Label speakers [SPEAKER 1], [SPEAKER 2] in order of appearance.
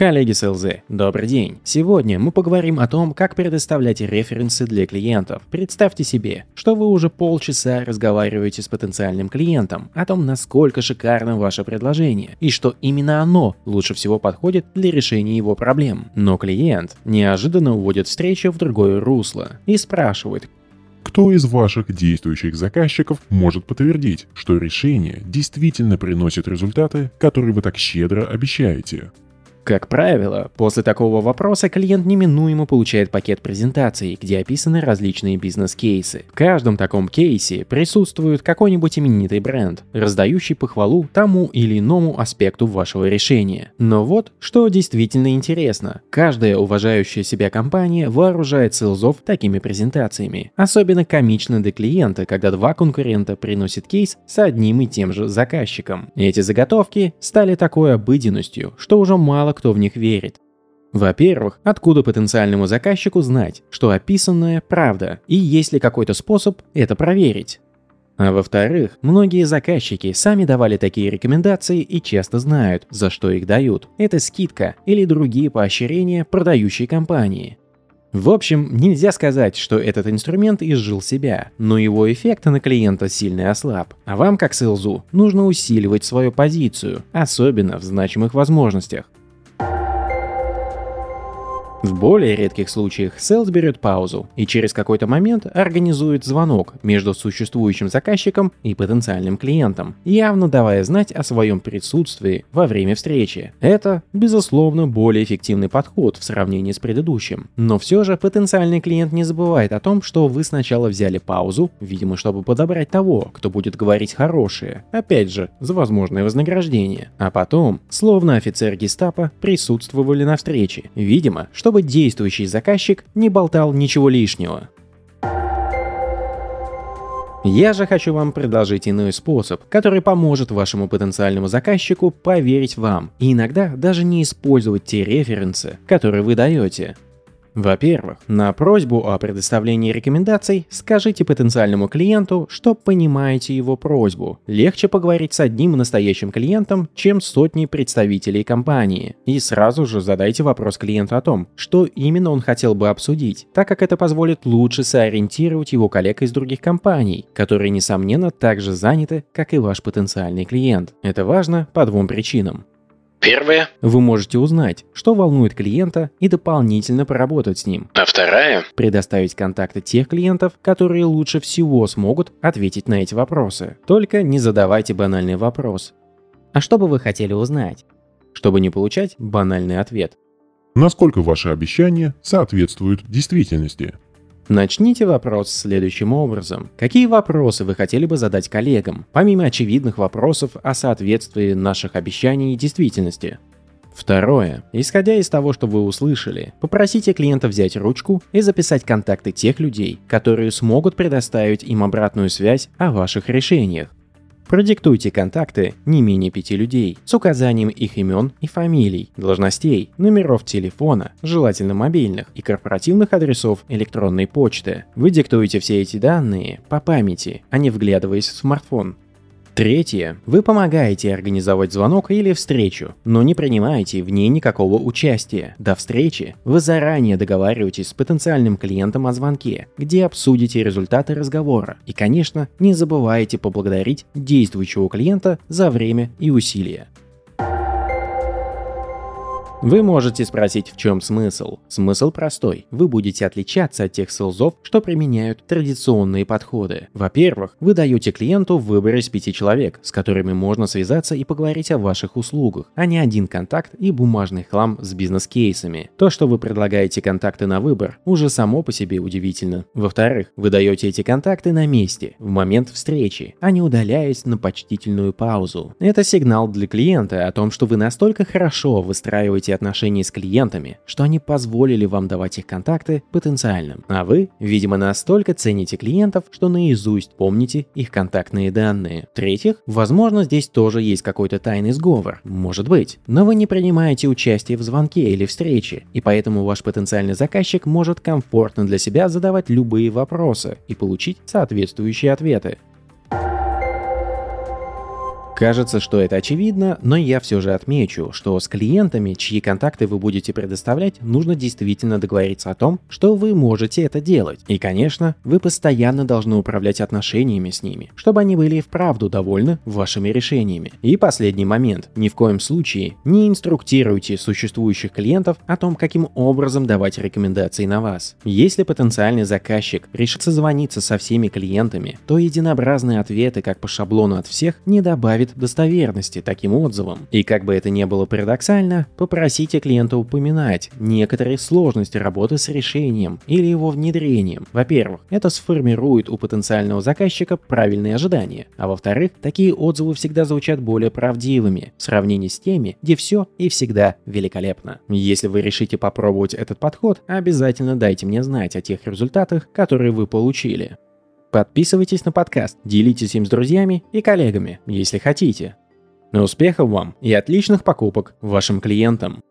[SPEAKER 1] Коллеги с ЛЗ, добрый день. Сегодня мы поговорим о том, как предоставлять референсы для клиентов. Представьте себе, что вы уже полчаса разговариваете с потенциальным клиентом о том, насколько шикарно ваше предложение и что именно оно лучше всего подходит для решения его проблем. Но клиент неожиданно уводит встречу в другое русло и спрашивает,
[SPEAKER 2] кто из ваших действующих заказчиков может подтвердить, что решение действительно приносит результаты, которые вы так щедро обещаете?
[SPEAKER 1] Как правило, после такого вопроса клиент неминуемо получает пакет презентаций, где описаны различные бизнес-кейсы. В каждом таком кейсе присутствует какой-нибудь именитый бренд, раздающий похвалу тому или иному аспекту вашего решения. Но вот, что действительно интересно. Каждая уважающая себя компания вооружает селзов такими презентациями. Особенно комично для клиента, когда два конкурента приносят кейс с одним и тем же заказчиком. Эти заготовки стали такой обыденностью, что уже мало мало кто в них верит. Во-первых, откуда потенциальному заказчику знать, что описанное правда, и есть ли какой-то способ это проверить? А во-вторых, многие заказчики сами давали такие рекомендации и часто знают, за что их дают. Это скидка или другие поощрения продающей компании. В общем, нельзя сказать, что этот инструмент изжил себя, но его эффект на клиента сильно ослаб. А вам, как селзу, нужно усиливать свою позицию, особенно в значимых возможностях. В более редких случаях Sales берет паузу и через какой-то момент организует звонок между существующим заказчиком и потенциальным клиентом, явно давая знать о своем присутствии во время встречи. Это, безусловно, более эффективный подход в сравнении с предыдущим. Но все же потенциальный клиент не забывает о том, что вы сначала взяли паузу, видимо, чтобы подобрать того, кто будет говорить хорошее, опять же, за возможное вознаграждение. А потом, словно офицер гестапо, присутствовали на встрече, видимо, что чтобы действующий заказчик не болтал ничего лишнего. Я же хочу вам предложить иной способ, который поможет вашему потенциальному заказчику поверить вам и иногда даже не использовать те референсы, которые вы даете. Во-первых, на просьбу о предоставлении рекомендаций скажите потенциальному клиенту, что понимаете его просьбу. Легче поговорить с одним настоящим клиентом, чем сотней представителей компании. И сразу же задайте вопрос клиенту о том, что именно он хотел бы обсудить, так как это позволит лучше сориентировать его коллег из других компаний, которые, несомненно, также заняты, как и ваш потенциальный клиент. Это важно по двум причинам. Первое. Вы можете узнать, что волнует клиента и дополнительно поработать с ним. А вторая. Предоставить контакты тех клиентов, которые лучше всего смогут ответить на эти вопросы. Только не задавайте банальный вопрос. А что бы вы хотели узнать? Чтобы не получать банальный ответ.
[SPEAKER 2] Насколько ваши обещания соответствуют действительности?
[SPEAKER 1] Начните вопрос следующим образом. Какие вопросы вы хотели бы задать коллегам, помимо очевидных вопросов о соответствии наших обещаний и действительности? Второе. Исходя из того, что вы услышали, попросите клиента взять ручку и записать контакты тех людей, которые смогут предоставить им обратную связь о ваших решениях. Продиктуйте контакты не менее пяти людей с указанием их имен и фамилий, должностей, номеров телефона, желательно мобильных и корпоративных адресов электронной почты. Вы диктуете все эти данные по памяти, а не вглядываясь в смартфон. Третье. Вы помогаете организовать звонок или встречу, но не принимаете в ней никакого участия. До встречи вы заранее договариваетесь с потенциальным клиентом о звонке, где обсудите результаты разговора. И, конечно, не забывайте поблагодарить действующего клиента за время и усилия. Вы можете спросить, в чем смысл. Смысл простой. Вы будете отличаться от тех селзов, что применяют традиционные подходы. Во-первых, вы даете клиенту выбор из пяти человек, с которыми можно связаться и поговорить о ваших услугах, а не один контакт и бумажный хлам с бизнес-кейсами. То, что вы предлагаете контакты на выбор, уже само по себе удивительно. Во-вторых, вы даете эти контакты на месте, в момент встречи, а не удаляясь на почтительную паузу. Это сигнал для клиента о том, что вы настолько хорошо выстраиваете эти отношения с клиентами, что они позволили вам давать их контакты потенциальным. А вы, видимо, настолько цените клиентов, что наизусть помните их контактные данные. В-третьих, возможно, здесь тоже есть какой-то тайный сговор. Может быть. Но вы не принимаете участие в звонке или встрече, и поэтому ваш потенциальный заказчик может комфортно для себя задавать любые вопросы и получить соответствующие ответы. Кажется, что это очевидно, но я все же отмечу, что с клиентами, чьи контакты вы будете предоставлять, нужно действительно договориться о том, что вы можете это делать. И, конечно, вы постоянно должны управлять отношениями с ними, чтобы они были и вправду довольны вашими решениями. И последний момент. Ни в коем случае не инструктируйте существующих клиентов о том, каким образом давать рекомендации на вас. Если потенциальный заказчик решится звониться со всеми клиентами, то единообразные ответы, как по шаблону от всех, не добавит добавит достоверности таким отзывам. И как бы это ни было парадоксально, попросите клиента упоминать некоторые сложности работы с решением или его внедрением. Во-первых, это сформирует у потенциального заказчика правильные ожидания, а во-вторых, такие отзывы всегда звучат более правдивыми в сравнении с теми, где все и всегда великолепно. Если вы решите попробовать этот подход, обязательно дайте мне знать о тех результатах, которые вы получили. Подписывайтесь на подкаст, делитесь им с друзьями и коллегами, если хотите. Успехов вам и отличных покупок вашим клиентам!